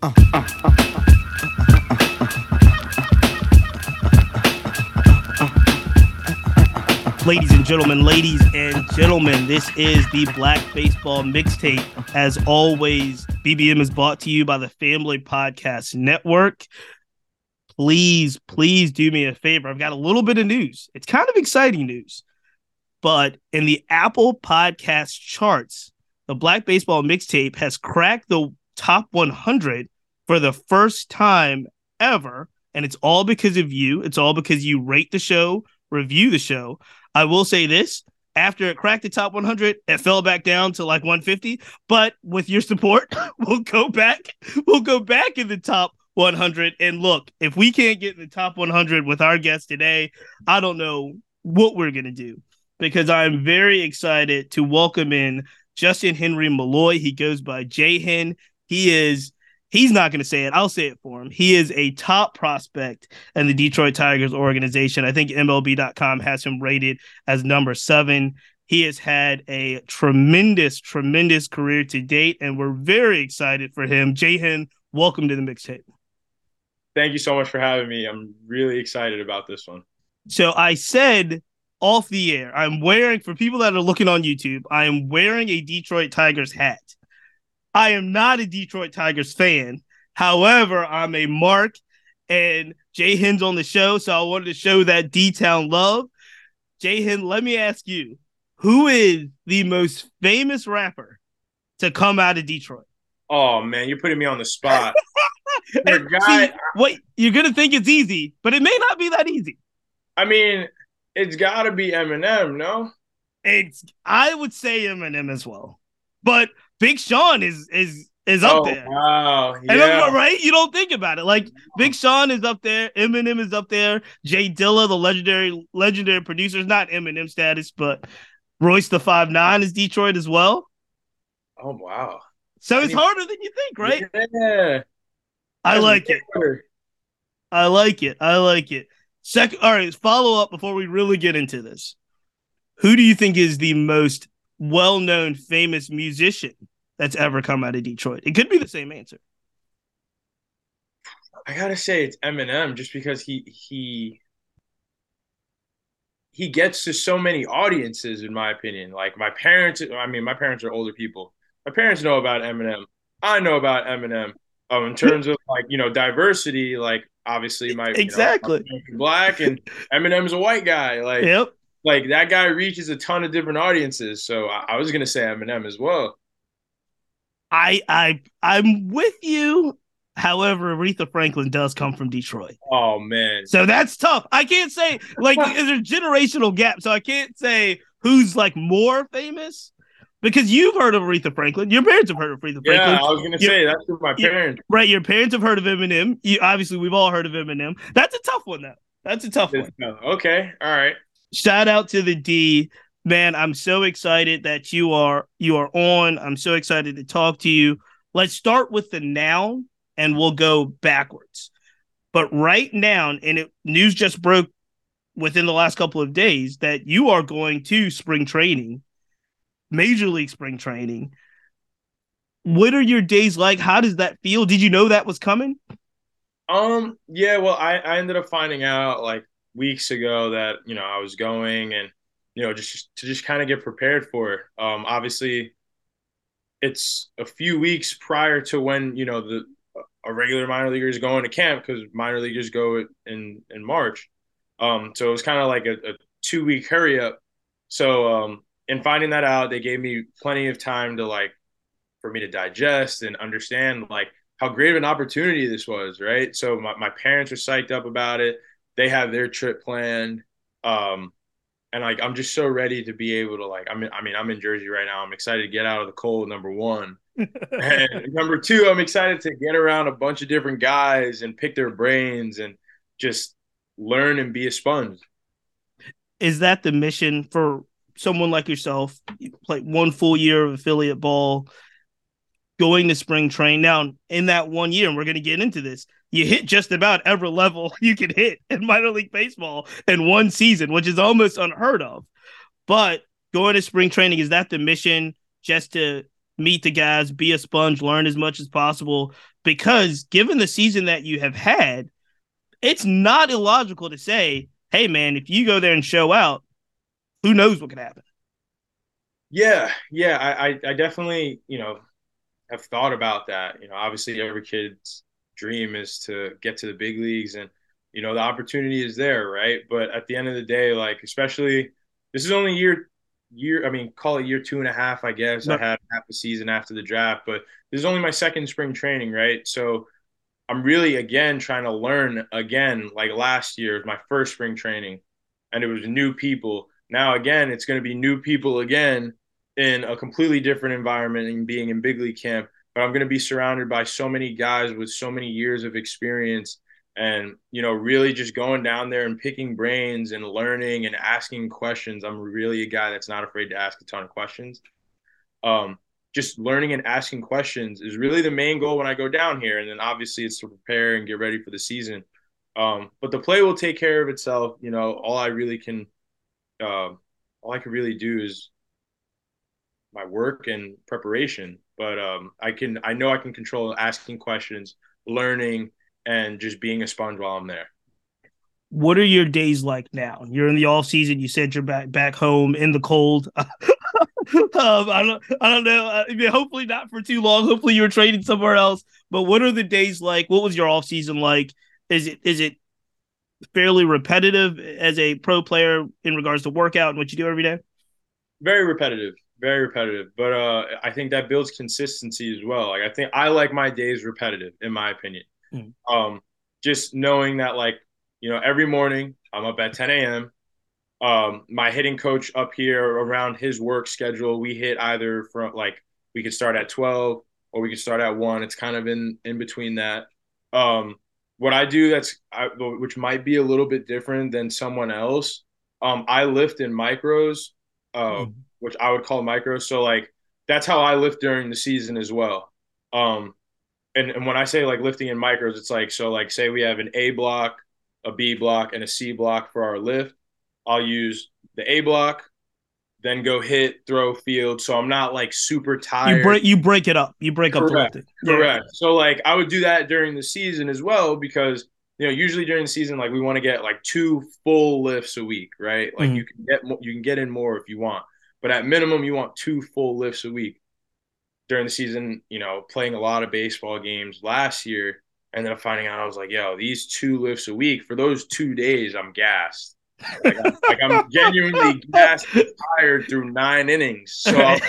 Ladies and gentlemen, ladies and gentlemen, this is the Black Baseball Mixtape. As always, BBM is brought to you by the Family Podcast Network. Please, please do me a favor. I've got a little bit of news. It's kind of exciting news, but in the Apple Podcast charts, the Black Baseball Mixtape has cracked the top 100 for the first time ever. And it's all because of you. It's all because you rate the show, review the show. I will say this after it cracked the top 100, it fell back down to like 150. But with your support, we'll go back. We'll go back in the top 100. And look, if we can't get in the top 100 with our guest today, I don't know what we're going to do because I'm very excited to welcome in Justyn-Henry Malloy. He goes by JHen. He is he's not going to say it. I'll say it for him. He is a top prospect in the Detroit Tigers organization. I think MLB.com has him rated as number seven. He has had a tremendous, tremendous career to date, and we're very excited for him. JHen, welcome to the mixtape. Thank you so much for having me. I'm really excited about this one. So I said off the air, I'm wearing, for people that are looking on YouTube, I am wearing a Detroit Tigers hat. I am not a Detroit Tigers fan. However, I'm a Mark and JHen's on the show, so I wanted to show that D Town love. Jay Hen, let me ask you, who is the most famous rapper to come out of Detroit? Oh man, you're putting me on the spot. guy, see, wait, you're gonna think it's easy, but it may not be that easy. I mean, it's got to be Eminem, no? It's I would say Eminem as well, but Big Sean is is is up oh, there. Wow. Yeah. Right? You don't think about it. Like Big Sean is up there, Eminem is up there, Jay Dilla, the legendary legendary producer, is not Eminem status, but Royce da 5'9" is Detroit as well. Oh wow. So it's harder than you think, right? Yeah. I like it. I like it. I like it. Second, all right. Follow up before we really get into this. Who do you think is the most well-known famous musician that's ever come out of Detroit? It could be the same answer. I gotta say it's Eminem, just because he he he gets to so many audiences, in my opinion. Like my parents, I mean, my parents are older people. My parents know about Eminem. I know about Eminem. Um, in terms of like you know diversity, like obviously my exactly you know, black and Eminem's a white guy. Like yep like that guy reaches a ton of different audiences. So I, I was gonna say Eminem as well. I I I'm with you. However, Aretha Franklin does come from Detroit. Oh man. So that's tough. I can't say like there's a generational gap. So I can't say who's like more famous because you've heard of Aretha Franklin. Your parents have heard of Aretha Franklin. Yeah, I was gonna say that's my parents. Right, your parents have heard of Eminem. You, obviously, we've all heard of Eminem. That's a tough one, though. That's a tough one. Okay, all right shout out to the D. Man, I'm so excited that you are you are on. I'm so excited to talk to you. Let's start with the now and we'll go backwards. But right now, and it news just broke within the last couple of days that you are going to spring training, major league spring training. What are your days like? How does that feel? Did you know that was coming? Um, yeah, well, I, I ended up finding out like weeks ago that you know I was going and you know just to just kind of get prepared for it. Um, obviously, it's a few weeks prior to when you know the a regular minor leaguer is going to camp because minor leaguers go in in March. Um, so it was kind of like a, a two week hurry up. So um, in finding that out, they gave me plenty of time to like for me to digest and understand like how great of an opportunity this was, right? So my, my parents were psyched up about it they have their trip planned. Um, and like I'm just so ready to be able to like I'm in, I mean I'm in Jersey right now. I'm excited to get out of the cold. Number one, and number two, I'm excited to get around a bunch of different guys and pick their brains and just learn and be a sponge. Is that the mission for someone like yourself? You play one full year of affiliate ball, going to spring train. Now in that one year, and we're going to get into this you hit just about every level you can hit in minor league baseball in one season, which is almost unheard of. But going to spring training, is that the mission just to meet the guys, be a sponge, learn as much as possible. Because given the season that you have had, it's not illogical to say, hey, man, if you go there and show out, who knows what could happen? Yeah, yeah, I, I, I definitely, you know, have thought about that. You know, obviously every kid's dream is to get to the big leagues and, you know, the opportunity is there, right? But at the end of the day, like, especially this is only year year i mean call it year two and a half i guess no. i had half a season after the draft but this is only my second spring training right so i'm really again trying to learn again like last year was my first spring training and it was new people now again it's going to be new people again in a completely different environment and being in big league camp but i'm going to be surrounded by so many guys with so many years of experience and you know really just going down there and picking brains and learning and asking questions. I'm really a guy that's not afraid to ask a ton of questions. Um, just learning and asking questions is really the main goal when i go down here. And then obviously it's to prepare and get ready for the season. Um, but the play will take care of itself. You know all i really can uh, all i can really do is my work and preparation but um, i can i know i can control asking questions learning and just being a sponge while I'm there. What are your days like now? You're in the off season. You said you're back back home in the cold. um, I don't I don't know. I mean, hopefully not for too long. Hopefully you're trading somewhere else. But what are the days like? What was your off season like? Is it is it fairly repetitive as a pro player in regards to workout and what you do every day? Very repetitive very repetitive. But uh, I think that builds consistency as well. Like I think I like my days repetitive, in my opinion. Mm. Um, just knowing that like you know every morning I'm up at 10 a.m. Um, my hitting coach up here around his work schedule, we hit either from like we could start at 12 or we could start at one. It's kind of in in between that. Um, what I do that's I, which might be a little bit different than someone else. Um, I lift in micros, uh, mm. Which I would call micros. So like that's how I lift during the season as well. Um, and, and when I say like lifting in micros, it's like so like say we have an A block, a B block, and a C block for our lift. I'll use the A block, then go hit, throw, field. So I'm not like super tired. You break you break it up. You break Correct. up the lifting. Correct. Yeah. So like I would do that during the season as well because you know usually during the season like we want to get like two full lifts a week, right? Like mm-hmm. you can get you can get in more if you want, but at minimum you want two full lifts a week during the season, you know, playing a lot of baseball games last year, ended up finding out I was like, yo, these two lifts a week for those two days, I'm gassed. Like, I'm, like I'm genuinely gassed tired through nine innings. So like,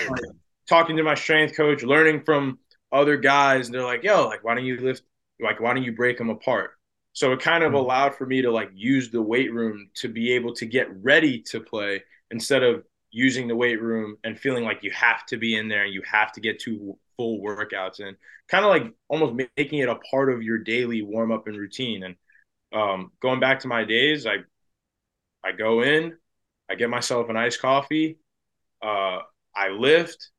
talking to my strength coach, learning from other guys, and they're like, yo, like, why don't you lift, like, why don't you break them apart? So it kind of hmm. allowed for me to like use the weight room to be able to get ready to play instead of using the weight room and feeling like you have to be in there and you have to get two full workouts and kind of like almost making it a part of your daily warm up and routine. And um, going back to my days, I I go in, I get myself an iced coffee, uh, I lift,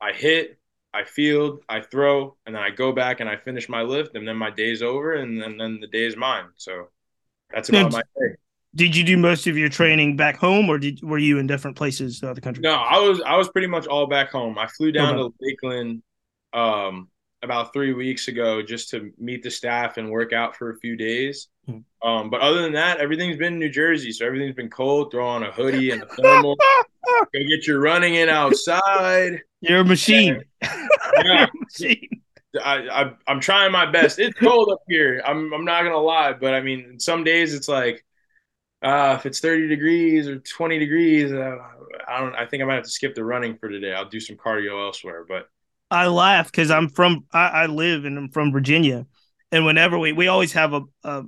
I hit, I field, I throw, and then I go back and I finish my lift, and then my day's over, and then, then the day is mine. So that's about my day did you do most of your training back home or did were you in different places throughout the country? No i was i was pretty much all back home. I flew down okay. to lakeland um, about three weeks ago just to meet the staff and work out for a few days. Mm-hmm. um, but other than that everything's been in new jersey so everything's been cold. Throw on a hoodie and a thermal go get your running in outside. You're a machine. And, yeah, machine. I, I i'm trying my best. It's cold up here. I'm i'm not gonna lie but i mean some days it's like uh, if it's 30 degrees or 20 degrees, uh, I don't. I think I might have to skip the running for today. I'll do some cardio elsewhere. But I laugh because I'm from. I, I, live and I'm from Virginia, and whenever we we always have a, a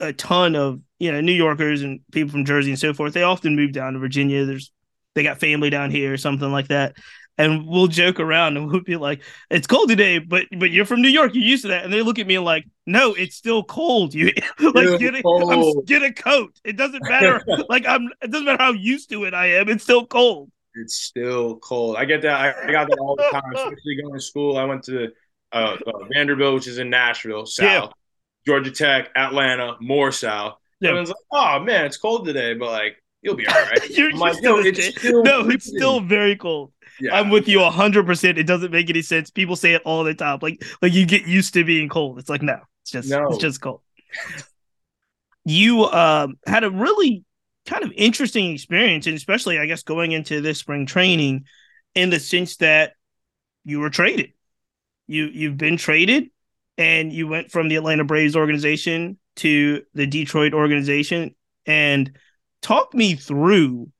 a ton of you know New Yorkers and people from Jersey and so forth. They often move down to Virginia. There's they got family down here or something like that and we'll joke around and we'll be like, "It's cold today, but but you're from New York, you're used to that." And they look at me like, "No, it's still cold. You like get a, get a coat. It doesn't matter. like I'm. It doesn't matter how used to it I am. It's still cold. It's still cold. I get that. I, I got that all the time, especially going to school. I went to uh, uh, Vanderbilt, which is in Nashville, South. Yeah. Georgia Tech, Atlanta, more South. Yeah. Everyone's like, "Oh man, it's cold today," but like you'll be all right. You're, like, still, it's still, no, it's still very cold yeah. I'm with you hundred percent. It doesn't make any sense. People say it all the time. Like like you get used to being cold. It's like no, it's just no. it's just cold. you um, had a really kind of interesting experience, and especially I guess going into this spring training, in the sense that you were traded. You you've been traded, and you went from the Atlanta Braves organization to the Detroit organization. And talk me through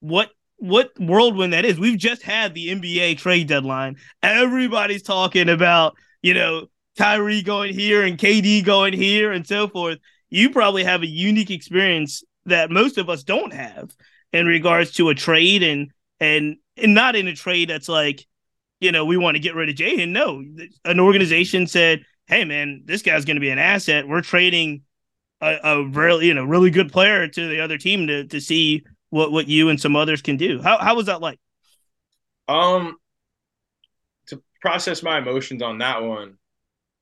what what whirlwind that is. We've just had the NBA trade deadline. Everybody's talking about, you know, Kyrie going here and KD going here and so forth. You probably have a unique experience that most of us don't have in regards to a trade and and and not in a trade that's like, you know, we want to get rid of Jay. And no, an organization said, Hey man, this guy's gonna be an asset. We're trading a, a really, you know, really good player to the other team to to see what what you and some others can do. How how was that like? Um, to process my emotions on that one,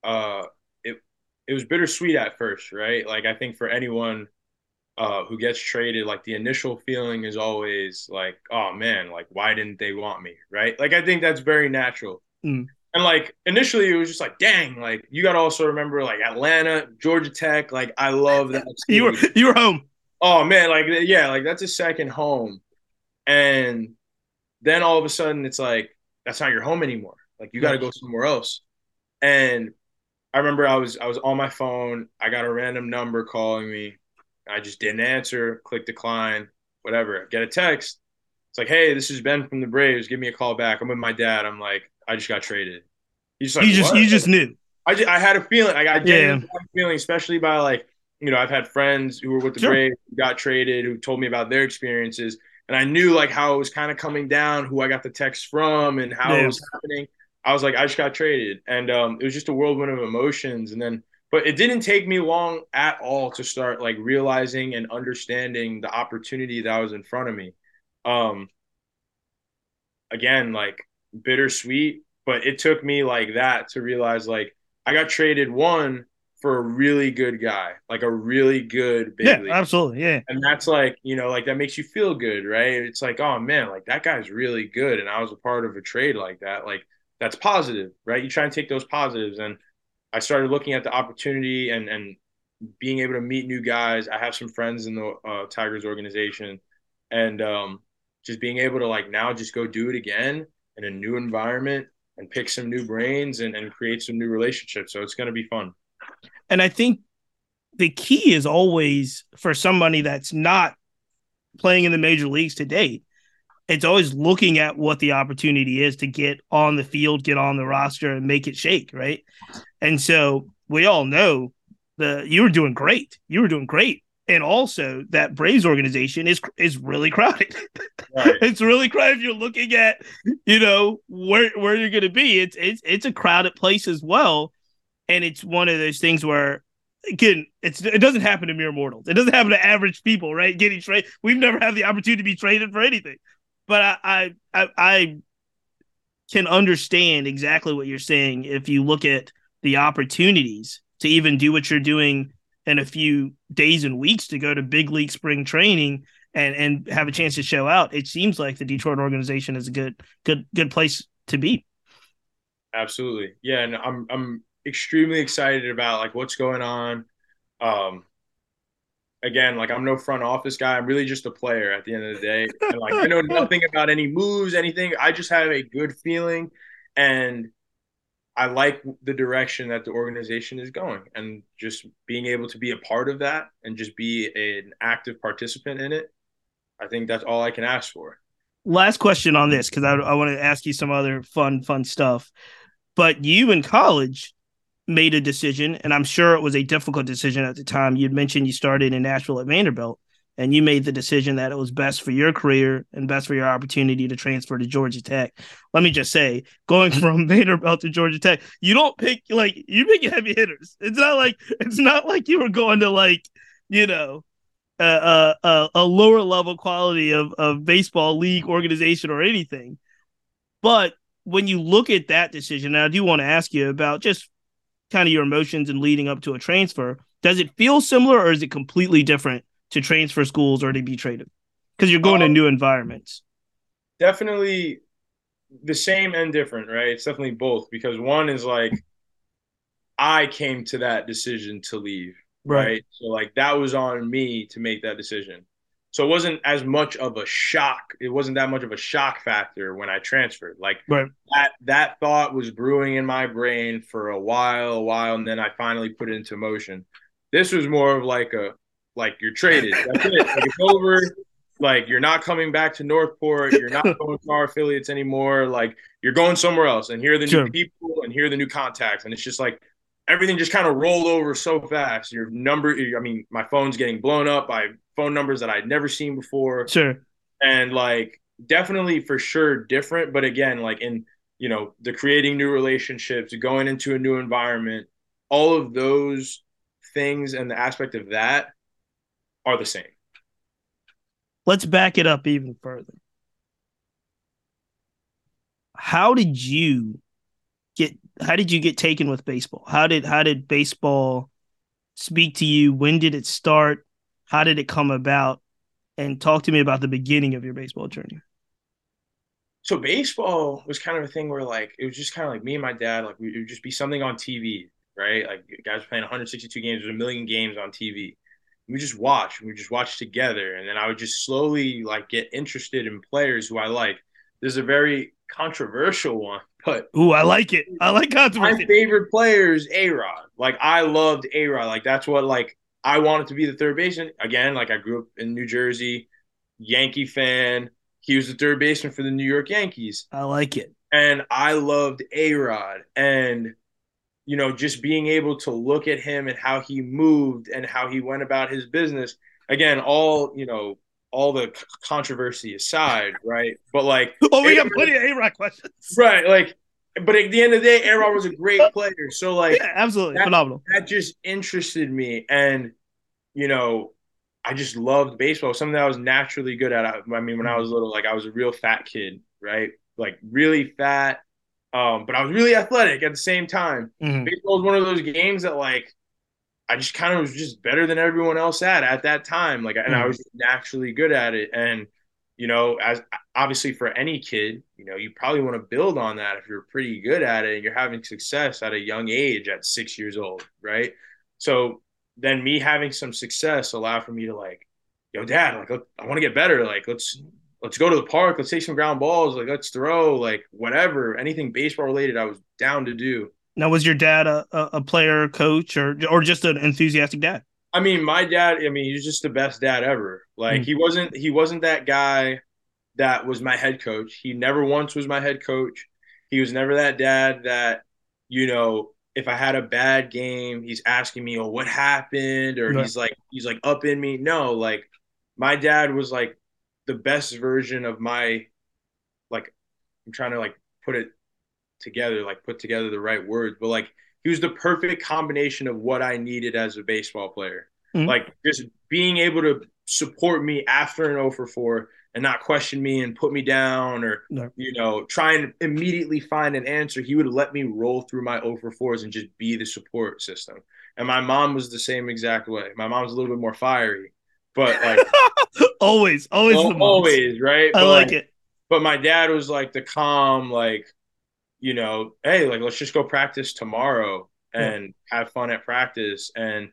uh, it it was bittersweet at first, right? Like I think for anyone uh, who gets traded, like the initial feeling is always like, oh man, like why didn't they want me, right? Like I think that's very natural. Mm. And like initially, it was just like, dang, like you got to also remember like Atlanta, Georgia Tech. Like I love that. you were you were home oh man, like yeah, like that's a second home. And then all of a sudden it's like that's not your home anymore. Like you got to go somewhere else. And I remember I was I was on my phone. I got a random number calling me. I just didn't answer. Click decline. Whatever. Get a text. It's like, hey, this is Ben from the Braves. Give me a call back. I'm with my dad. I'm like, I just got traded. He's like, you just what? you just knew. I just, I had a feeling. Like, I yeah. had a feeling, especially by like you know, I've had friends who were with the sure. Braves, who got traded, who told me about their experiences, and I knew like how it was kind of coming down, who I got the text from, and how yeah. it was happening. I was like, I just got traded, and um, it was just a whirlwind of emotions. And then, but it didn't take me long at all to start like realizing and understanding the opportunity that was in front of me. Um, again, like bittersweet, but it took me like that to realize like I got traded one for a really good guy, like a really good big yeah, league. absolutely, yeah. And that's like you know, like that makes you feel good, right? It's like, oh man, like that guy's really good, and I was a part of a trade like that. Like that's positive, right? You try and take those positives, and I started looking at the opportunity and and being able to meet new guys. I have some friends in the uh, Tigers organization, and um, just being able to like now just go do it again in a new environment and pick some new brains and, and create some new relationships. So it's going to be fun. And I think the key is always for somebody that's not playing in the major leagues to date, it's always looking at what the opportunity is to get on the field, get on the roster, and make it shake, right? And so we all know the you were doing great. You were doing great. And also that Braves organization is is really crowded. Right. it's really crowded. If you're looking at, you know, where where you're gonna be, it's it's it's a crowded place as well and it's one of those things where again it's it doesn't happen to mere mortals. It doesn't happen to average people right? Getting traded we've never had the opportunity to be traded for anything. But I, I i i can understand exactly what you're saying if you look at the opportunities to even do what you're doing in a few days and weeks to go to big league spring training and and have a chance to show out. It seems like the detroit organization is a good good good place to be. Absolutely. Yeah and i'm i'm extremely excited about like what's going on. Um, again, like I'm no front office guy. I'm really just a player at the end of the day. And like I know nothing about any moves, anything. I just have a good feeling, and I like the direction that the organization is going, and just being able to be a part of that and just be an active participant in it. I think that's all I can ask for. Last question on this because I, I want to ask you some other fun, fun stuff. But you in college, made a decision, and I'm sure it was a difficult decision at the time. You'd mentioned you started in Nashville at Vanderbilt, and you made the decision that it was best for your career and best for your opportunity to transfer to Georgia Tech. Let me just say, going from Vanderbilt to Georgia Tech, you don't pick like you pick heavy hitters. It's not like it's not like you were going to like you know a a, a lower level quality of of baseball league organization or anything, but when you look at that decision, I do want to ask you about just kind of your emotions and leading up to a transfer. Does it feel similar or is it completely different to transfer schools or to be traded? Because you're going um, to new environments. Definitely the same and different, right? It's definitely both because one is like I came to that decision to leave, right? right? So like that was on me to make that decision. So it wasn't as much of a shock. It wasn't that much of a shock factor when I transferred. Like right. that that thought was brewing in my brain for a while, a while, and then I finally put it into motion. This was more of like a like you're traded. That's it. Like it's over. Like you're not coming back to North Port. You're not going to our affiliates anymore. Like you're going somewhere else. And here are the sure. new people and here are the new contacts. And it's just like everything just kind of rolled over so fast. Your number, I mean, my phone's getting blown up by phone numbers that I'd never seen before. Sure. And like definitely for sure different. But again, like in, you know, the creating new relationships, going into a new environment, all of those things and the aspect of that are the same. Let's back it up even further. How did you get how did you get taken with baseball? How did how did baseball speak to you? When did it start? How did it come about? And talk to me about the beginning of your baseball journey. So baseball was kind of a thing where like it was just kind of like me and my dad, like we, it would just be something on TV, right? Like guys playing 162 games, there's a million games on TV. We just watch, we just watch together, and then I would just slowly like get interested in players who I like. There's a very controversial one, but ooh, I like it. I like controversy. My favorite player is A Rod. Like I loved A Rod. Like that's what like I wanted to be the third baseman. Again, like I grew up in New Jersey, Yankee fan. He was the third baseman for the New York Yankees. I like it. And I loved A Rod. And, you know, just being able to look at him and how he moved and how he went about his business. Again, all, you know, all the controversy aside, right? But like, oh, we got plenty of A Rod questions, right? Like, but at the end of the day, A Rod was a great player. So like, yeah, absolutely that, phenomenal. That just interested me, and you know, I just loved baseball. Something that I was naturally good at. I mean, when I was little, like I was a real fat kid, right? Like really fat, um, but I was really athletic at the same time. Mm-hmm. Baseball was one of those games that like I just kind of was just better than everyone else at at that time. Like, and I mm. was naturally good at it. And you know, as obviously for any kid, you know, you probably want to build on that if you're pretty good at it and you're having success at a young age at six years old, right? So then me having some success allowed for me to like, yo, dad, like I want to get better. Like let's let's go to the park, let's take some ground balls, like let's throw, like whatever, anything baseball related, I was down to do. Now, was your dad a, a player, coach, or or just an enthusiastic dad? I mean, my dad. I mean, he's just the best dad ever. Like mm. he wasn't he wasn't that guy that was my head coach. He never once was my head coach. He was never that dad that you know if I had a bad game, he's asking me, "Oh, what happened?" or he's like he's like up in me. No, like my dad was like the best version of my like I'm trying to like put it together, like put together the right words, but like he was the perfect combination of what I needed as a baseball player. Mm-hmm. Like just being able to support me after an 0 for 4 and not question me and put me down or no. you know try and immediately find an answer he would let me roll through my 0 for 4s and just be the support system and my mom was the same exact way my mom's a little bit more fiery but like always always always right i but like it but my dad was like the calm like you know, hey, like let's just go practice tomorrow and yeah. have fun at practice. And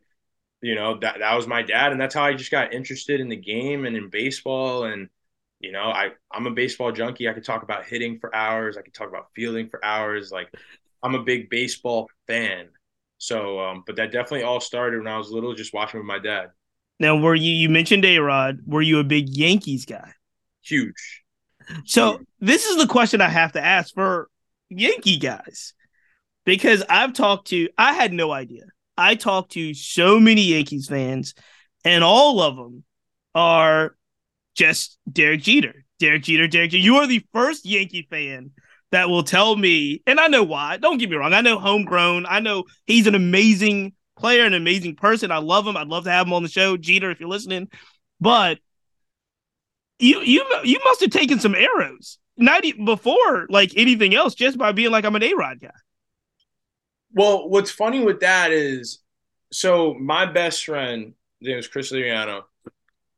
you know that that was my dad, and that's how I just got interested in the game and in baseball. And you know, I I'm a baseball junkie. I could talk about hitting for hours. I could talk about fielding for hours. Like I'm a big baseball fan. So, um, but that definitely all started when I was little, just watching with my dad. Now, were you you mentioned A Rod? Were you a big Yankees guy? Huge. So Huge. this is the question I have to ask for Yankee guys because I've talked to, I had no idea. I talked to so many Yankees fans, and all of them are just Derek Jeter. Derek Jeter, Derek Jeter. You are the first Yankee fan that will tell me, and I know why. Don't get me wrong. I know homegrown. I know he's an amazing player, an amazing person. I love him. I'd love to have him on the show, Jeter, if you're listening. But you you you must have taken some arrows not even before like anything else, just by being like I'm an A Rod guy. Well, what's funny with that is, so my best friend, his name was Chris Liriano.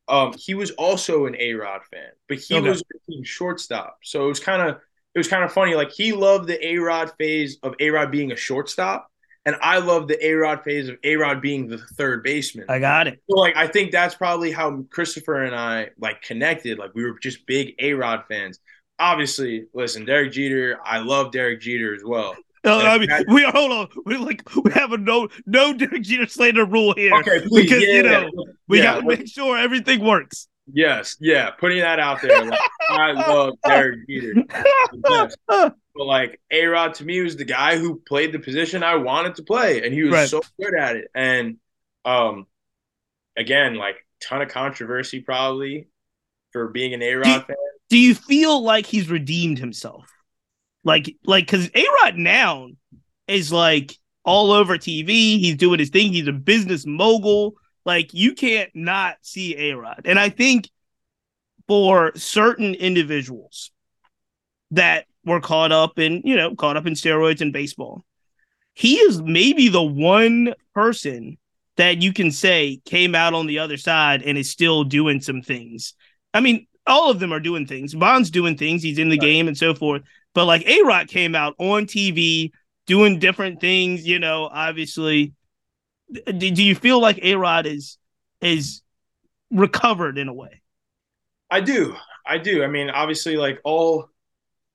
Um, he was also an A Rod fan, but he okay. was shortstop. So it was kind of it was kind of funny. Like he loved the A Rod phase of A Rod being a shortstop, and I love the A Rod phase of A Rod being the third baseman. I got it. So like I think that's probably how Christopher and I like connected. Like we were just big A Rod fans. Obviously, listen, Derek Jeter. I love Derek Jeter as well. No, I mean, we are hold on. We like we have a no no Derek Jeter slander rule here. Okay, please, because yeah, you know we yeah, got to make sure everything works. Yes, yeah, putting that out there. Like, I love Derek Jeter. But like A Rod to me was the guy who played the position I wanted to play, and he was Right. so good at it. And um, again, like ton of controversy probably for being an A Rod fan. Do you feel like he's redeemed himself? Like like because A Rod now is like all over TV. He's doing his thing. He's a business mogul. Like you can't not see A Rod, and I think for certain individuals that were caught up in you know caught up in steroids and baseball, he is maybe the one person that you can say came out on the other side and is still doing some things. I mean, all of them are doing things. Bond's doing things. He's in the Right. game and so forth. But like A Rod came out on TV doing different things. You know, obviously. Do, do you feel like A Rod is is recovered in a way? I do. I do. I mean, obviously, like all,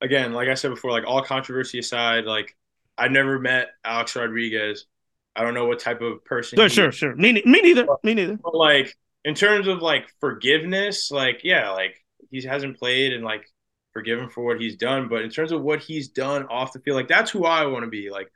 again, like I said before, like all controversy aside, like I've never met Alex Rodriguez. I don't know what type of person. Sure, sure, is. sure. Me, me neither. Me neither. But like in terms of like forgiveness, like yeah, like he hasn't played and like forgiven for what he's done. But in terms of what he's done off the field, like that's who I want to be. Like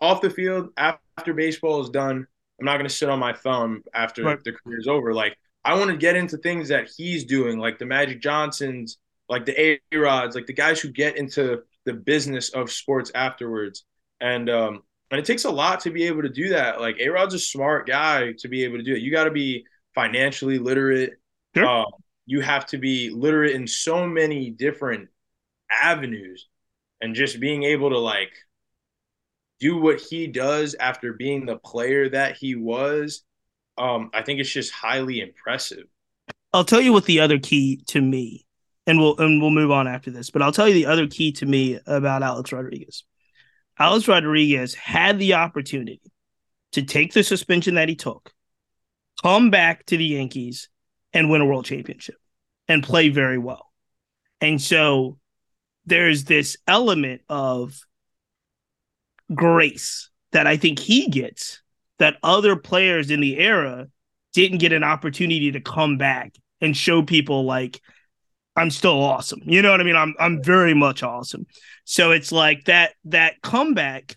off the field, after baseball is done, I'm not gonna sit on my thumb after Right. the career's over. Like I want to get into things that he's doing, like the Magic Johnsons, like the A Rods, like the guys who get into the business of sports afterwards. And um, and it takes a lot to be able to do that. Like A Rod's a smart guy to be able to do it. You got to be financially literate. Sure. Um, you have to be literate in so many different avenues, and just being able to like do what he does after being the player that he was. Um, I think it's just highly impressive. I'll tell you what the other key to me, and we'll and we'll move on after this. But I'll tell you the other key to me about Alex Rodriguez. Alex Rodriguez had the opportunity to take the suspension that he took, come back to the Yankees, and win a world championship, and play very well. And so there's this element of grace that I think he gets that other players in the era didn't get an opportunity to come back and show people like I'm still awesome. You know what I mean? I'm I'm very much awesome. So it's like that that comeback,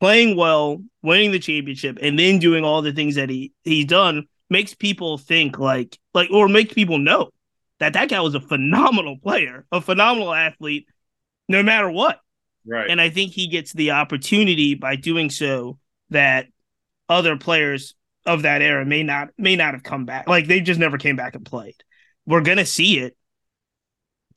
playing well, winning the championship, and then doing all the things that he he's done makes people think like like or makes people know that that guy was a phenomenal player, a phenomenal athlete, no matter what. Right. And I think he gets the opportunity by doing so that other players of that era may not may not have come back. Like they just never came back and played. We're gonna see it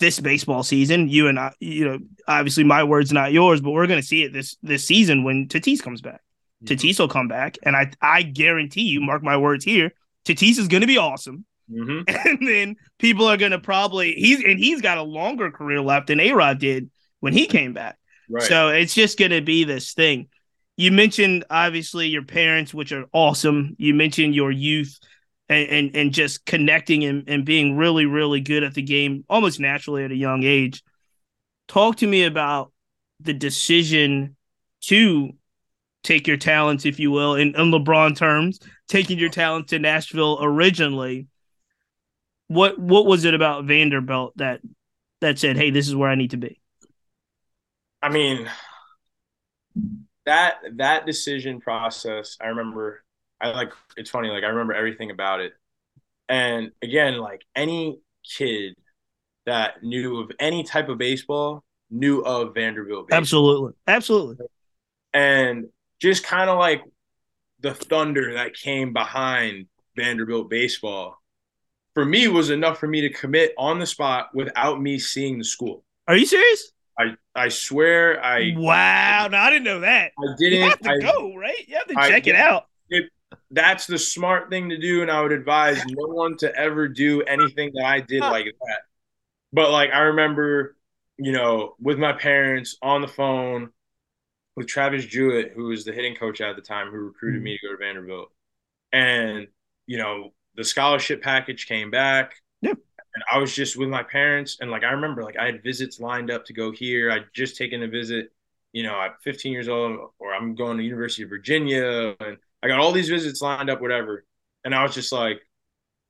this baseball season. You and I, you know, obviously my words not yours, but we're gonna see it this this season when Tatis comes back. Tatis will come back, and I I guarantee you, mark my words here, Tatis is gonna be awesome. Mhm. And then people are gonna probably he's and he's got a longer career left than A Rod did when he came back. Right. So it's just going to be this thing. You mentioned obviously your parents, which are awesome. You mentioned your youth and and, and just connecting and, and being really, really good at the game almost naturally at a young age. Talk to me about the decision to take your talents, if you will, in, in LeBron terms, taking your talents to Nashville originally. What what was it about Vanderbilt that that said, hey, this is where I need to be? I mean, that that decision process, I remember. I like. It's funny. Like I remember everything about it. And again, like any kid that knew of any type of baseball knew of Vanderbilt. Baseball. Absolutely. Absolutely. and just kind of like the thunder that came behind Vanderbilt baseball for me was enough for me to commit on the spot without me seeing the school. Are you serious? I I swear I wow. No, I didn't know that. I didn't have to I, go, right? You have to I- check it out. That's the smart thing to do and I would advise no one to ever do anything that I did like that. But like I remember you know, with my parents on the phone with Travis Jewett, who was the hitting coach at the time, who recruited mm-hmm. me to go to Vanderbilt. And, you know, the scholarship package came back. Yep. And I was just with my parents. And like, I remember, like, I had visits lined up to go here. I'd just taken a visit, you know, I'm 15 years old, or I'm going to University of Virginia. And I got all these visits lined up, whatever. And I was just like,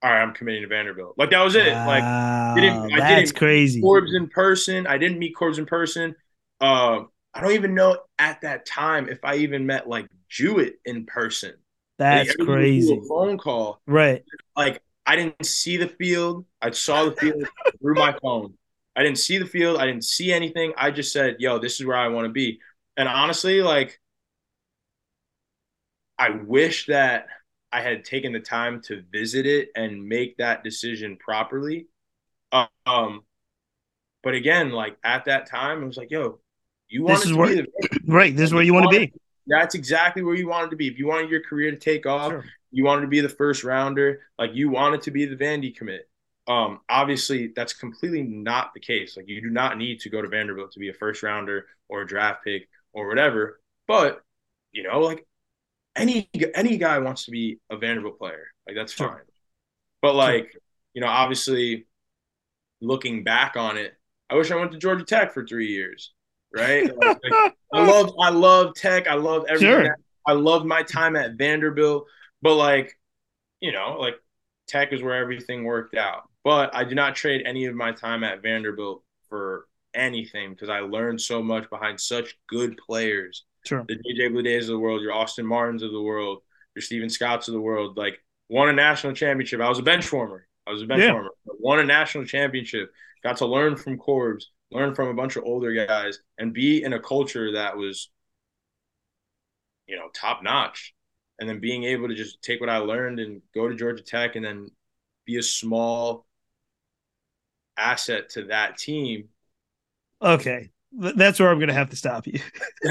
all right, I'm committing to Vanderbilt. Like that was it. Wow, like didn't, I that's didn't crazy. Corbs in person. I didn't meet Corbs in person. Uh, I don't even know at that time if I even met like Jewett in person. That's like, crazy. phone call. Right. Like I didn't see the field. I saw the field through my phone. I didn't see the field. I didn't see anything. I just said, "Yo, this is where I want to be." And honestly, like I wish that I had taken the time to visit it and make that decision properly. Um, but again, like at that time, it was like, yo, you want to where, be the, right. This is where you, want to be. That's exactly where you wanted to be. If you wanted your career to take off, sure. you wanted to be the first rounder, like you wanted to be the Vandy commit. Um, obviously, that's completely not the case. Like you do not need to go to Vanderbilt to be a first rounder or a draft pick or whatever. But you know, like any any guy wants to be a Vanderbilt player. Like that's sure. fine. But like, sure. you know, obviously looking back on it, I wish I went to Georgia Tech for three years. Right. like, like, I love I love tech. I love everything. Sure. I love my time at Vanderbilt. But like, you know, like tech is where everything worked out. But I do not trade any of my time at Vanderbilt for anything because I learned so much behind such good players Sure. The JJ Bledays of the world, your Austin Martins of the world, your Stephen Scotts of the world, like won a national championship. I was a bench warmer. I was a bench yeah. warmer. Won a national championship. Got to learn from Corbs, learn from a bunch of older guys, and be in a culture that was, you know, top notch. And then being able to just take what I learned and go to Georgia Tech and then be a small asset to that team. Okay that's where I'm going to have to stop you.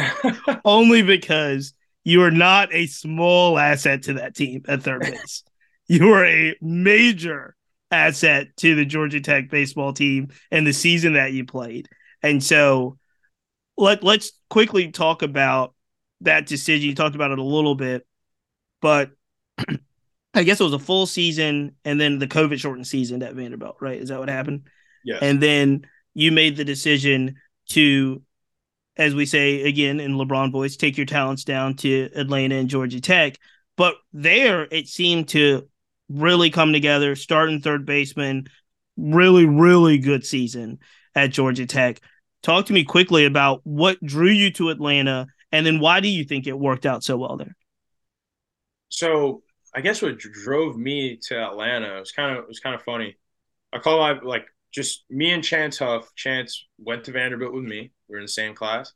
Only because you are not a small asset to that team at third base. you are a major asset to the Georgia Tech baseball team and the season that you played. And so let let's quickly talk about that decision. You talked about it a little bit, but I guess it was a full season and then the COVID shortened season at Vanderbilt, right? Is that what happened? Yeah. And then you made the decision to, as we say again in LeBron voice, take your talents down to Atlanta and Georgia Tech. But there, it seemed to really come together. Starting third baseman, really, really good season at Georgia Tech. Talk to me quickly about what drew you to Atlanta, and then why do you think it worked out so well there? So I guess what drove me to Atlanta was kind of it was kind of funny. I call my like just me and Chance Huff. Chance went to Vanderbilt with me. We are in the same class.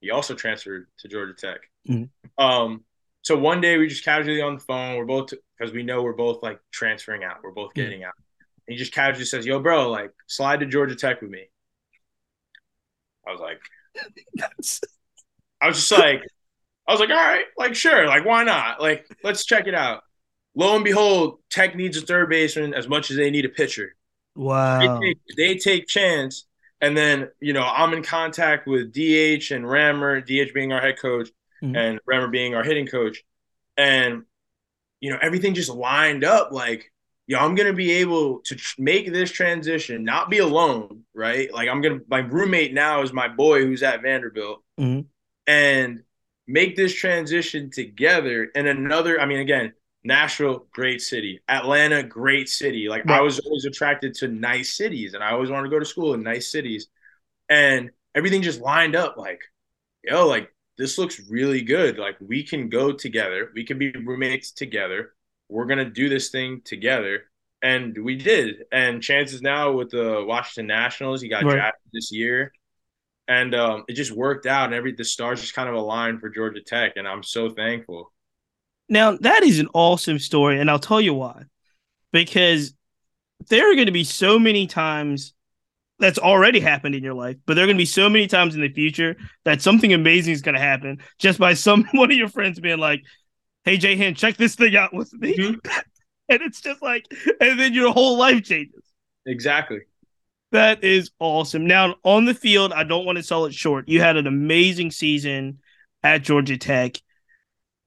He also transferred to Georgia Tech. Mm-hmm. Um, so one day we just casually on the phone. We're both because we know we're both like transferring out. We're both getting mm-hmm. out. And he just casually says, "Yo, bro, like slide to Georgia Tech with me." I was like, I was just like, I was like, all right, like sure, like why not? Like let's check it out. Lo and behold, Tech needs a third baseman as much as they need a pitcher. Wow. They take, they take Chance. And then, you know, I'm in contact with DH and Rammer, DH being our head coach mm-hmm. and Rammer being our hitting coach. And, you know, everything just lined up like, yo, I'm going to be able to tr- make this transition, not be alone, right? Like, I'm going to, my roommate now is my boy who's at Vanderbilt. Mm-hmm. And make this transition together. And another, I mean, again, Nashville, great city. Atlanta, great city. Like. I was always attracted to nice cities and I always wanted to go to school in nice cities. And everything just lined up like, yo, like this looks really good. Like we can go together. We can be roommates together. We're going to do this thing together. And we did. And chances now with the Washington Nationals, he got right. drafted this year. And um, it just worked out and every the stars just kind of aligned for Georgia Tech. And I'm so thankful. Now, that is an awesome story, and I'll tell you why. Because there are going to be so many times that's already happened in your life, but there are going to be so many times in the future that something amazing is going to happen just by some one of your friends being like, "Hey, JHen, check this thing out with me," mm-hmm. and it's just like, and then your whole life changes. Exactly. That is awesome. Now on the field, I don't want to sell it short. You had an amazing season at Georgia Tech.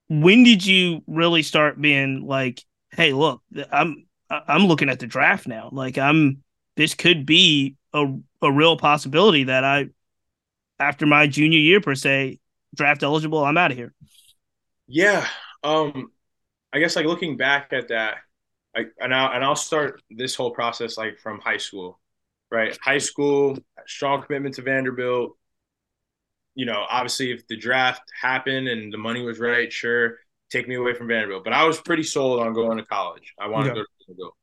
When did you really start being like, "Hey, look, I'm I'm looking at the draft now. Like I'm this could be a a real possibility that I after my junior year per se, draft eligible, I'm out of here." Yeah. Um I guess like looking back at that, and I'll and I'll start this whole process like from high school, right? High school, strong commitment to Vanderbilt. You know, obviously, if the draft happened and the money was right, sure, take me away from Vanderbilt. But I was pretty sold on going to college. I wanted yeah. to go.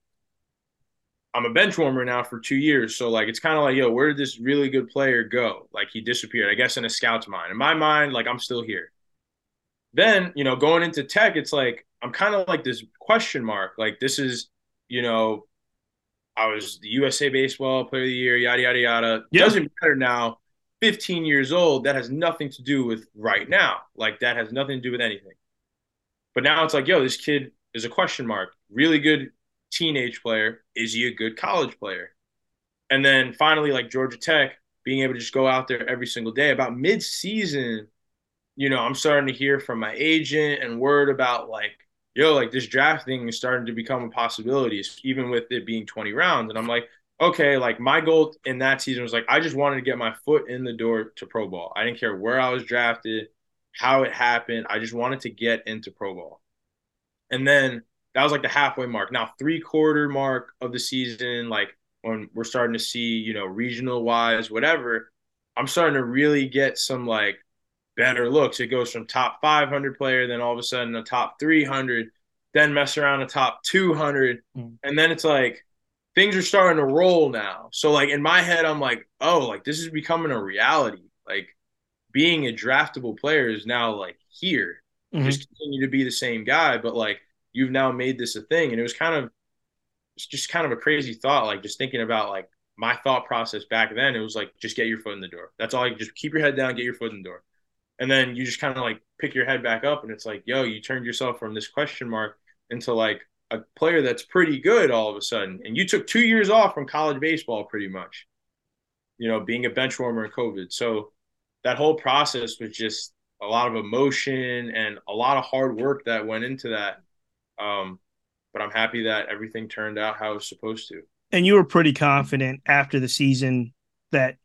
I'm a bench warmer now for two years, so like it's kind of like, yo, where did this really good player go? Like he disappeared. I guess in a scout's mind. In my mind, like I'm still here. Then you know, going into tech, it's like I'm kind of like this question mark. Like this is, you know, I was the USA Baseball Player of the Year, yada yada yada. Yeah. Doesn't matter now. 15 years old. That has nothing to do with right now. Like that has nothing to do with anything. But now it's like, yo, this kid is a question mark. Really good teenage player. Is he a good college player? And then finally, like Georgia Tech, being able to just go out there every single day. About mid-season, you know, I'm starting to hear from my agent and word about like yo, like this draft thing is starting to become a possibility, even with it being 20 rounds. And I'm like, okay, like my goal in that season was like, I just wanted to get my foot in the door to pro ball. I didn't care where I was drafted, how it happened. I just wanted to get into pro ball. And then that was like the halfway mark. Now, three quarter mark of the season, like when we're starting to see, you know, regional wise, whatever, I'm starting to really get some like better looks. It goes from top 500 player, then all of a sudden a top 300, then mess around a top 200, mm. and then it's like things are starting to roll now. So like in my head, I'm like, oh, like this is becoming a reality. Like being a draftable player is now like here. Mm-hmm. Just continue to be the same guy, but like you've now made this a thing, and it was kind of it's just kind of a crazy thought. Like just thinking about like my thought process back then, it was like just get your foot in the door. That's all. You just keep your head down, get your foot in the door and then you just kind of like pick your head back up and it's like yo you turned yourself from this question mark into like a player that's pretty good all of a sudden and you took two years off from college baseball pretty much you know being a bench warmer in covid so that whole process was just a lot of emotion and a lot of hard work that went into that um, but i'm happy that everything turned out how it was supposed to and you were pretty confident after the season that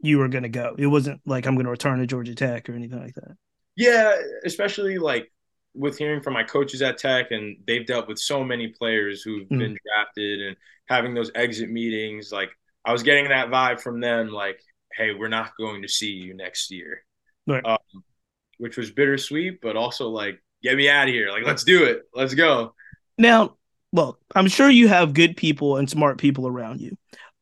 you were going to go. It wasn't like I'm going to return to Georgia Tech or anything like that. Yeah, especially like with hearing from my coaches at Tech, and they've dealt with so many players who've mm-hmm. been drafted and having those exit meetings. Like I was getting that vibe from them, like, "Hey, we're not going to see you next year," right. um, which was bittersweet, but also like, "Get me out of here! Like, let's do it. Let's go." Now, look, I'm sure you have good people and smart people around you.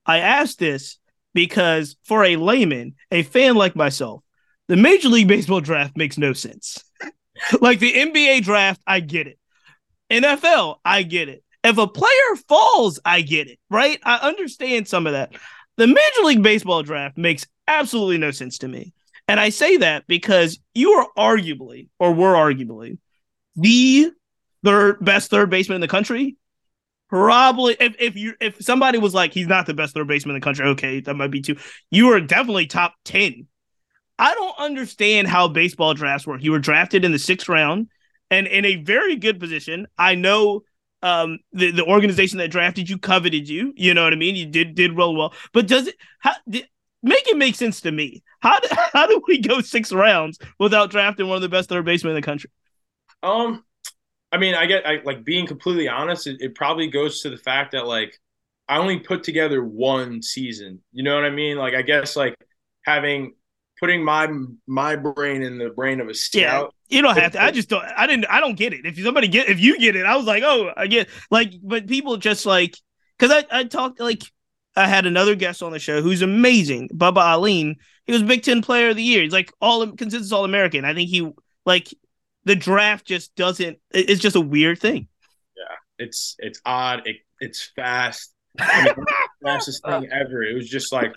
I ask this because for a layman, a fan like myself, the Major League Baseball draft makes no sense. Like the NBA draft, I get it. NFL, I get it. If a player falls, I get it, right? I understand some of that. The Major League Baseball draft makes absolutely no sense to me. And I say that because you are arguably, or were arguably, the third best third baseman in the country probably if, if you if somebody was like he's not the best third baseman in the country, okay, that might be two. You are definitely top ten. I don't understand how baseball drafts work. You were drafted in the sixth round and in a very good position. I know um, the the organization that drafted you coveted you. You know what I mean? You did did real well. But does it how did, make it make sense to me? How do, how do we go six rounds without drafting one of the best third basemen in the country? Um, I mean, I get I, like being completely honest. It, it probably goes to the fact that like I only put together one season. You know what I mean? Like I guess like having putting my my brain in the brain of a scout. Yeah, you don't have to. I just don't. I didn't. I don't get it. If somebody get, if you get it, I was like, oh, I get. Like, but people just like because I I talked like I had another guest on the show who's amazing, Bubba Alleyne. He was Big Ten Player of the Year. He's like all consensus All American. I think he like the draft just doesn't. It's just a weird thing. Yeah, it's it's odd. It, it's fast. I mean, fastest thing ever. It was just like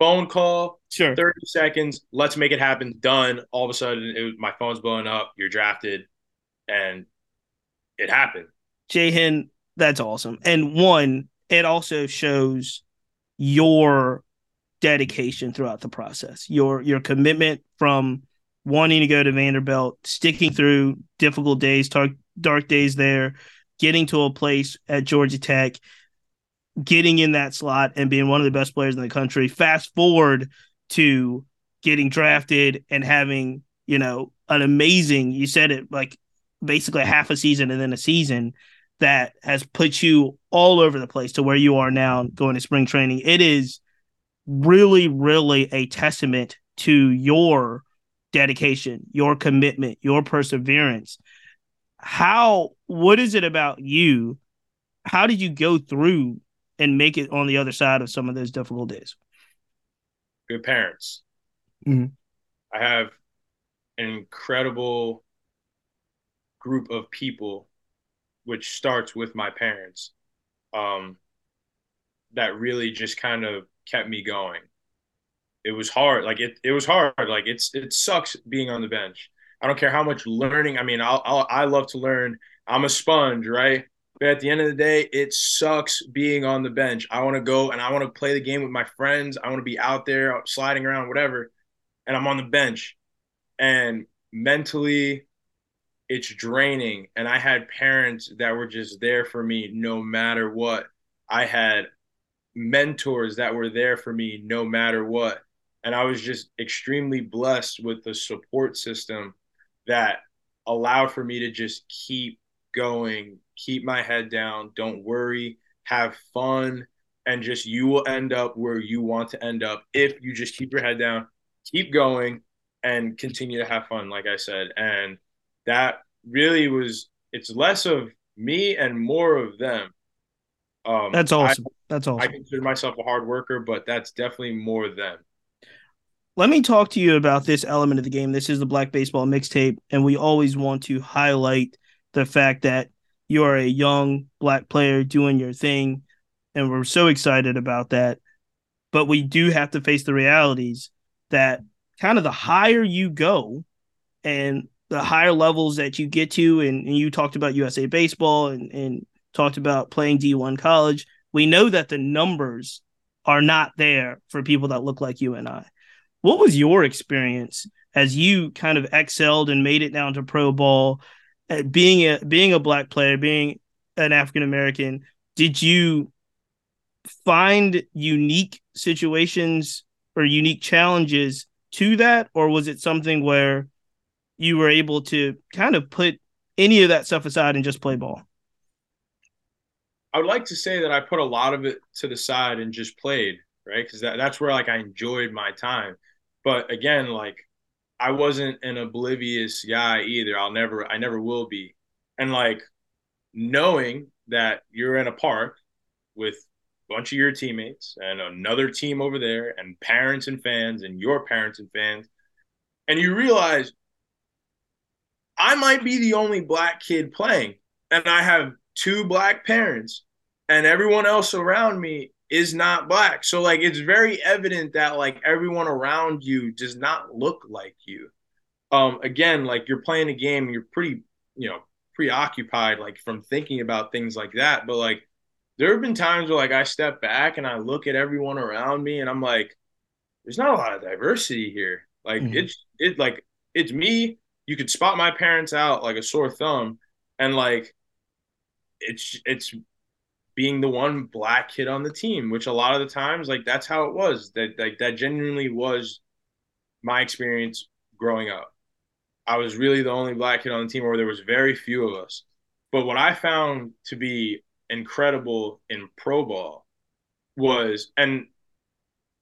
phone call, sure, thirty seconds. Let's make it happen. Done. All of a sudden, was, my phone's blowing up. You're drafted, and it happened. JHen, that's awesome. And one, it also shows your dedication throughout the process, your your commitment from wanting to go to Vanderbilt, sticking through difficult days, dark, dark days there, getting to a place at Georgia Tech, getting in that slot and being one of the best players in the country. Fast forward to getting drafted and having, you know, an amazing, you said it like basically half a season and then a season that has put you all over the place to where you are now going to spring training. It is really, really a testament to your dedication, your commitment, your perseverance. How, what is it about you? How did you go through and make it on the other side of some of those difficult days? Good parents. Mm-hmm. I have an incredible group of people, which starts with my parents, um, that really just kind of kept me going. It was hard. Like it, it was hard. Like it's, it sucks being on the bench. I don't care how much learning. I mean, I'll, I'll I love to learn. I'm a sponge, right? But at the end of the day, it sucks being on the bench. I want to go and I want to play the game with my friends. I want to be out there sliding around, whatever. And I'm on the bench. And mentally, it's draining. And I had parents that were just there for me no matter what. I had mentors that were there for me no matter what. And I was just extremely blessed with the support system that allowed for me to just keep going, keep my head down, don't worry, have fun, and just you will end up where you want to end up if you just keep your head down, keep going, and continue to have fun, like I said. And that really was, it's less of me and more of them. Um, that's awesome. I, that's awesome. I consider myself a hard worker, but that's definitely more them. Let me talk to you about this element of the game. This is the Black Baseball mixtape, and we always want to highlight the fact that you are a young black player doing your thing, and we're so excited about that. But we do have to face the realities that kind of the higher you go and the higher levels that you get to, and, and you talked about USA Baseball and, and talked about playing D1 college, we know that the numbers are not there for people that look like you and I. What was your experience as you kind of excelled and made it down to pro ball Uh, being a being a black player, being an African American, did you find unique situations or unique challenges to that, or was it something where you were able to kind of put any of that stuff aside and just play ball? I would like to say that I put a lot of it to the side and just played, right? Because that, that's where like I enjoyed my time. But again, like I wasn't an oblivious guy either. I'll never, I never will be. And like knowing that you're in a park with a bunch of your teammates and another team over there and parents and fans and your parents and fans, and you realize I might be the only black kid playing, and I have two black parents, and everyone else around me is not black. So like it's very evident that like everyone around you does not look like you. Um again, like you're playing a game you're pretty, you know, preoccupied like from thinking about things like that, but like there have been times where like I step back and I look at everyone around me and I'm like there's not a lot of diversity here. Like mm-hmm. it's it like it's me, you could spot my parents out like a sore thumb and like it's it's being the one black kid on the team, which a lot of the times, like that's how it was. That like that genuinely was my experience growing up. I was really the only black kid on the team, or there was very few of us. But what I found to be incredible in pro ball was, and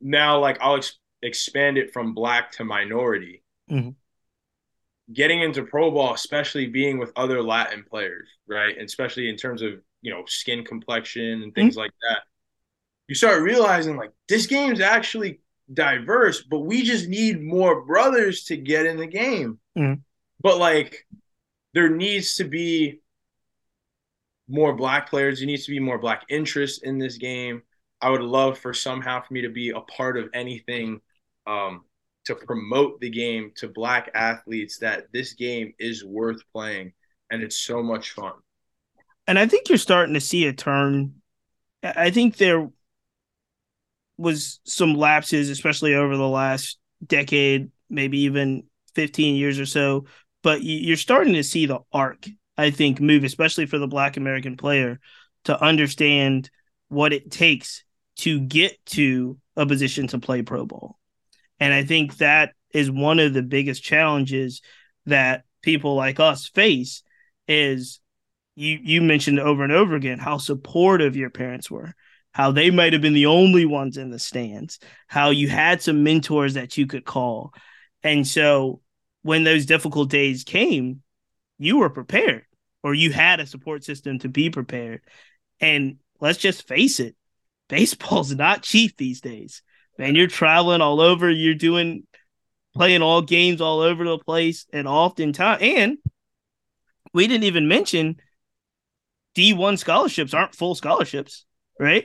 now like I'll ex- expand it from black to minority. Mm-hmm. Getting into pro ball, especially being with other Latin players, right? And especially in terms of you know skin complexion and things mm-hmm. like that you start realizing like this game's actually diverse but we just need more brothers to get in the game mm-hmm. but like there needs to be more black players there needs to be more black interest in this game i would love for somehow for me to be a part of anything um, to promote the game to black athletes that this game is worth playing and it's so much fun and I think you're starting to see a turn. I think there was some lapses, especially over the last decade, maybe even 15 years or so. But you're starting to see the arc, I think, move, especially for the Black American player to understand what it takes to get to a position to play pro ball. And I think that is one of the biggest challenges that people like us face is you you mentioned over and over again how supportive your parents were how they might have been the only ones in the stands how you had some mentors that you could call. And so when those difficult days came you were prepared or you had a support system to be prepared. And let's just face it baseball's not cheap these days. Man you're traveling all over you're doing playing all games all over the place and oftentimes and we didn't even mention D1 scholarships aren't full scholarships, right?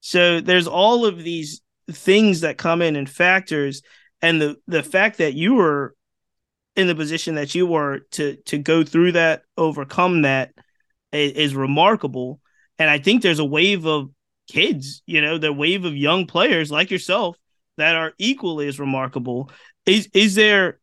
So there's all of these things that come in and factors and the the fact that you were in the position that you were to to go through that, overcome that is, is remarkable. And I think there's a wave of kids, you know, the wave of young players like yourself that are equally as remarkable. Is is there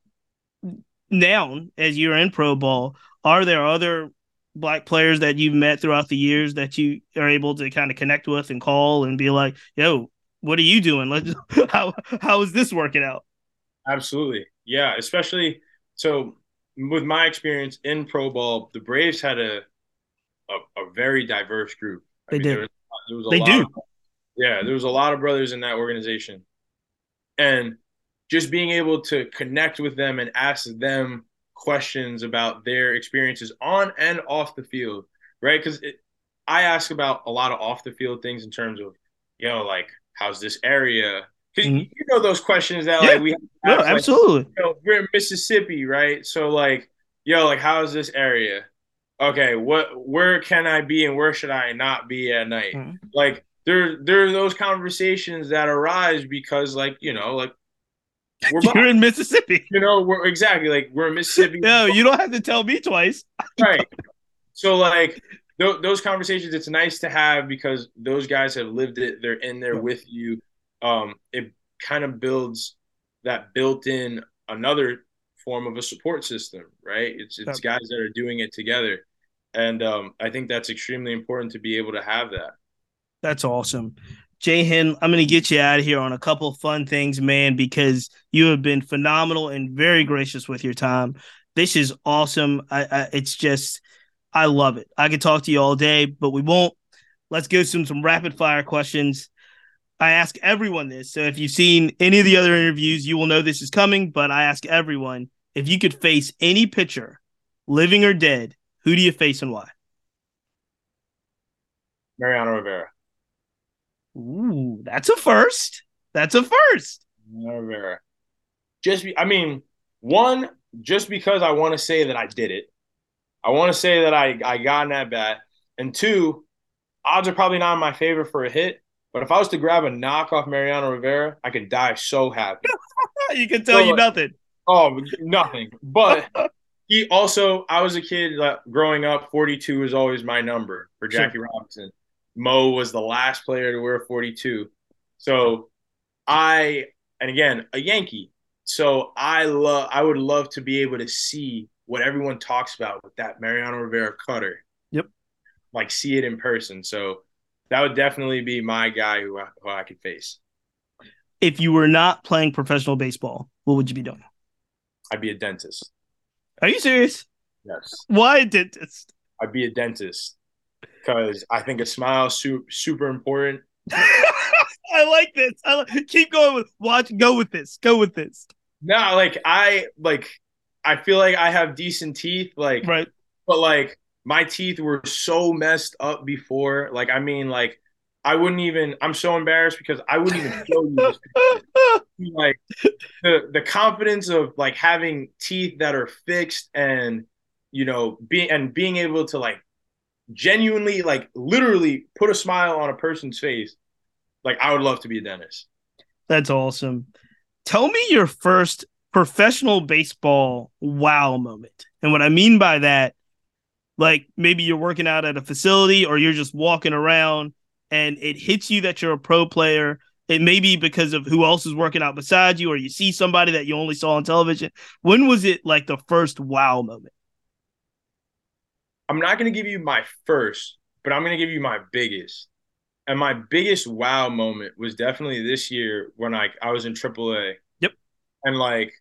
now as you're in pro ball, are there other black players that you've met throughout the years that you are able to kind of connect with and call and be like, "Yo, what are you doing? Let's how how is this working out?" Absolutely, yeah. Especially so with my experience in pro ball, the Braves had a a, a very diverse group. I they mean, did. There was, there was they do. Of, yeah, there was a lot of brothers in that organization, and just being able to connect with them and ask them questions about their experiences on and off the field, right? Because I ask about a lot of off the field things in terms of, you know, like how's this area? Because mm-hmm. you know those questions that yeah. like we have, no, like, absolutely. You know, we're in Mississippi, right? So like, yo, like how's this area? Okay, what where can I be and where should I not be at night? Mm-hmm. Like there there are those conversations that arise because like you know like we're You're in Mississippi. You know, we're exactly like we're in Mississippi. no, you don't have to tell me twice. right. So like th- those conversations, it's nice to have because those guys have lived it. They're in there with you. Um, it kind of builds that built-in another form of a support system, right? It's it's guys that are doing it together, and um, I think that's extremely important to be able to have that. That's awesome. JHen, I'm going to get you out of here on a couple fun things, man, because you have been phenomenal and very gracious with your time. This is awesome. I, I, it's just, I love it. I could talk to you all day, but we won't. Let's go some some rapid fire questions. I ask everyone this. So if you've seen any of the other interviews, you will know this is coming. But I ask everyone if you could face any pitcher, living or dead, who do you face and why? Mariano Rivera. Ooh, that's a first. That's a first. Never. Just, be, I mean, one, just because I want to say that I did it. I want to say that I, I got in that bat. And two, odds are probably not in my favor for a hit. But if I was to grab a knock off Mariano Rivera, I could die so happy. you can tell so, you nothing. Oh, nothing. But he also, I was a kid uh, growing up. Forty-two was always my number for Jackie sure. Robinson. Mo was the last player to wear 42. So I, and again, a Yankee. So I love, I would love to be able to see what everyone talks about with that Mariano Rivera cutter. Yep. Like see it in person. So that would definitely be my guy who I, who I could face. If you were not playing professional baseball, what would you be doing? I'd be a dentist. Are you serious? Yes. Why a dentist? I'd be a dentist because I think a smile is super, super important. I like this. I like, keep going with watch. Go with this. Go with this. No, like I like. I feel like I have decent teeth, like right, but like my teeth were so messed up before. Like I mean, like I wouldn't even. I'm so embarrassed because I wouldn't even show you this. like the the confidence of like having teeth that are fixed and you know being and being able to like genuinely, like literally put a smile on a person's face, like I would love to be a dentist. That's awesome. Tell me your first professional baseball wow moment. And what I mean by that, like maybe you're working out at a facility or you're just walking around and it hits you that you're a pro player It may be because of who else is working out beside you, or you see somebody that you only saw on television. When was it like the first wow moment? I'm not going to give you my first, but I'm going to give you my biggest. And my biggest wow moment was definitely this year when I I was in AAA. Yep. And like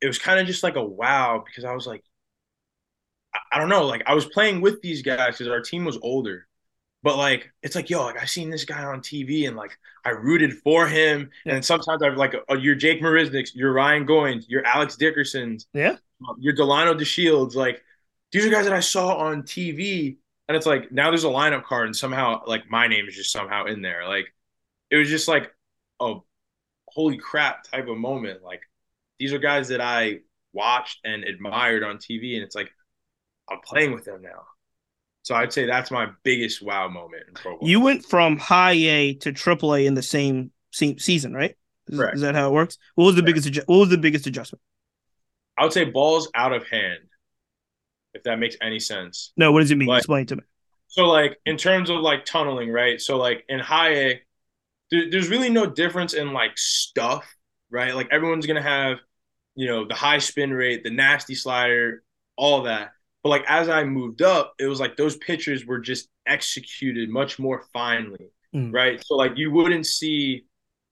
it was kind of just like a wow because I was like I, I don't know, like I was playing with these guys because our team was older. But like it's like yo, like I seen this guy on TV and like I rooted for him. Yeah. And sometimes I've like uh, you're Jake Marisnick's, you're Ryan Goins, you're Alex Dickerson's, yeah, you're Delino DeShields. Like these are guys that I saw on TV and it's like now there's a lineup card and somehow like my name is just somehow in there. Like it was just like a holy crap type of moment. Like these are guys that I watched and admired on TV, and it's like I'm playing with them now. So I'd say that's my biggest wow moment in pro. You went from high A to triple A in the same, same season, right? Is, Correct. is that how it works? What was the biggest what was the biggest adjustment? I would say balls out of hand if that makes any sense. No, what does it mean? Like, Explain to me. So, like, in terms of like tunneling, right? So, like, in high A, there, there's really no difference in like stuff, right? Like, everyone's gonna have, you know, the high spin rate, the nasty slider, all that. But like, as I moved up, it was like those pitches were just executed much more finely, mm. right? So, like, you wouldn't see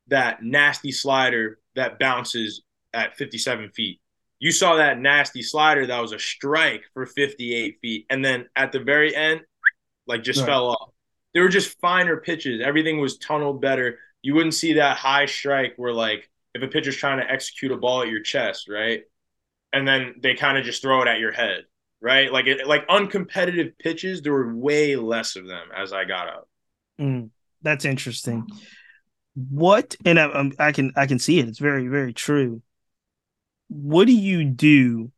that nasty slider that bounces at 57 feet you saw that nasty slider that was a strike for 58 feet. And then at the very end, like just right. fell off. They were just finer pitches. Everything was tunneled better. You wouldn't see that high strike where like if a pitcher's trying to execute a ball at your chest, right? And then they kind of just throw it at your head, right? Like it, like uncompetitive pitches, there were way less of them as I got up. Mm, that's interesting. What and I, I can I can see it. It's very very true what do you do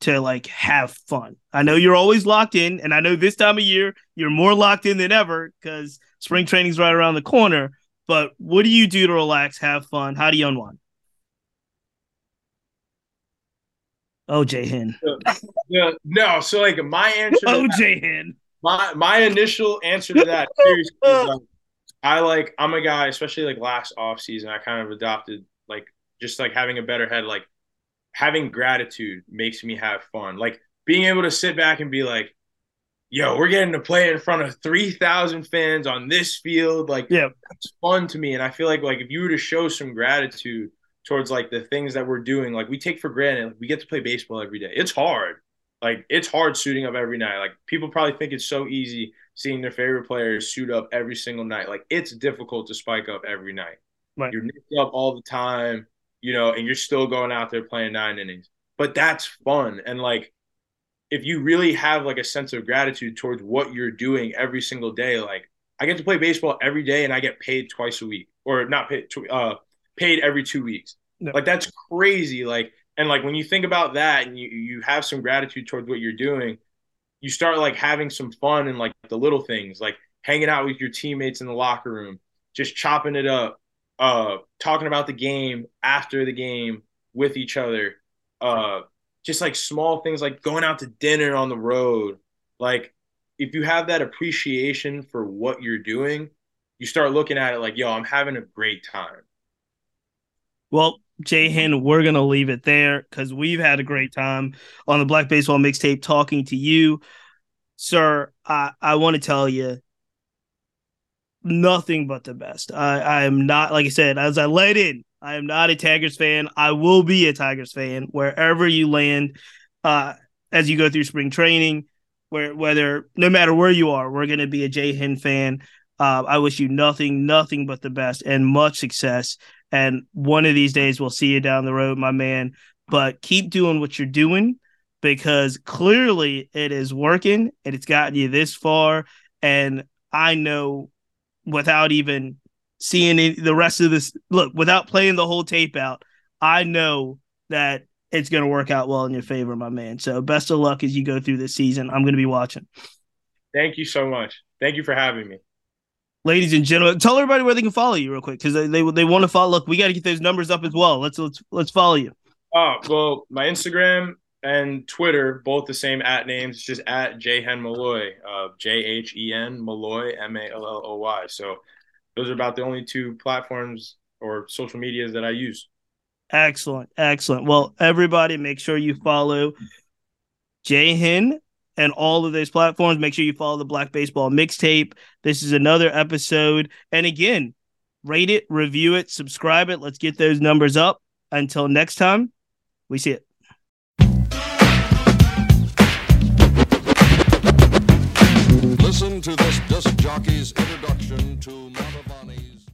to like have fun? I know you're always locked in, and I know this time of year you're more locked in than ever because spring training's right around the corner. But what do you do to relax, have fun? How do you unwind? Oh, JHen. Yeah, no. So like my answer. oh, JHen. My my initial answer to that seriously like, um, I like I'm a guy, especially like last off season. I kind of adopted like just like having a better head. Like having gratitude makes me have fun. Like being able to sit back and be like, yo, we're getting to play in front of 3,000 fans on this field. Like, yeah, it's fun to me. And I feel like, like, if you were to show some gratitude towards like the things that we're doing, like, we take for granted, like, we get to play baseball every day. It's hard. Like, it's hard suiting up every night. Like, people probably think it's so easy seeing their favorite players suit up every single night. Like, it's difficult to spike up every night. Right. You're nicked up all the time you know, and you're still going out there playing nine innings. But that's fun. And like, if you really have like a sense of gratitude towards what you're doing every single day, like I get to play baseball every day and I get paid twice a week or not paid, uh, paid every two weeks. No. Like that's crazy. Like, and like when you think about that and you, you have some gratitude towards what you're doing, you start like having some fun and like the little things, like hanging out with your teammates in the locker room, just chopping it up, uh, talking about the game after the game with each other, uh, just like small things like going out to dinner on the road. Like if you have that appreciation for what you're doing, you start looking at it like, yo, I'm having a great time. Well, JHen, we're gonna leave it there because we've had a great time on the Black Baseball Mixtape talking to you, sir. I I want to tell you nothing but the best. I, I am not, like I said, as I let in, I am not a Tigers fan. I will be a Tigers fan wherever you land uh, as you go through spring training, where whether no matter where you are, we're going to be a JHen fan. Uh, I wish you nothing, nothing but the best and much success. And one of these days, we'll see you down the road, my man. But keep doing what you're doing because clearly it is working and it's gotten you this far. And I know without even seeing any, the rest of this. Look, without playing the whole tape out, I know that it's going to work out well in your favor, my man. So best of luck as you go through this season. I'm going to be watching. Thank you so much. Thank you for having me. Ladies and gentlemen, tell everybody where they can follow you real quick because they, they they want to follow. Look, we got to get those numbers up as well. Let's let's let's follow you. Oh well, my Instagram and Twitter both the same at names. Just at Jhen Malloy, uh, J H E N Malloy, M A L L O Y. So those are about the only two platforms or social medias that I use. Excellent. Excellent. Well, everybody, make sure you follow JHen and all of those platforms. Make sure you follow the Black Baseball Mixtape. This is another episode. And again, rate it, review it, subscribe it. Let's get those numbers up. Until next time, we see it. to this disc jockey's introduction to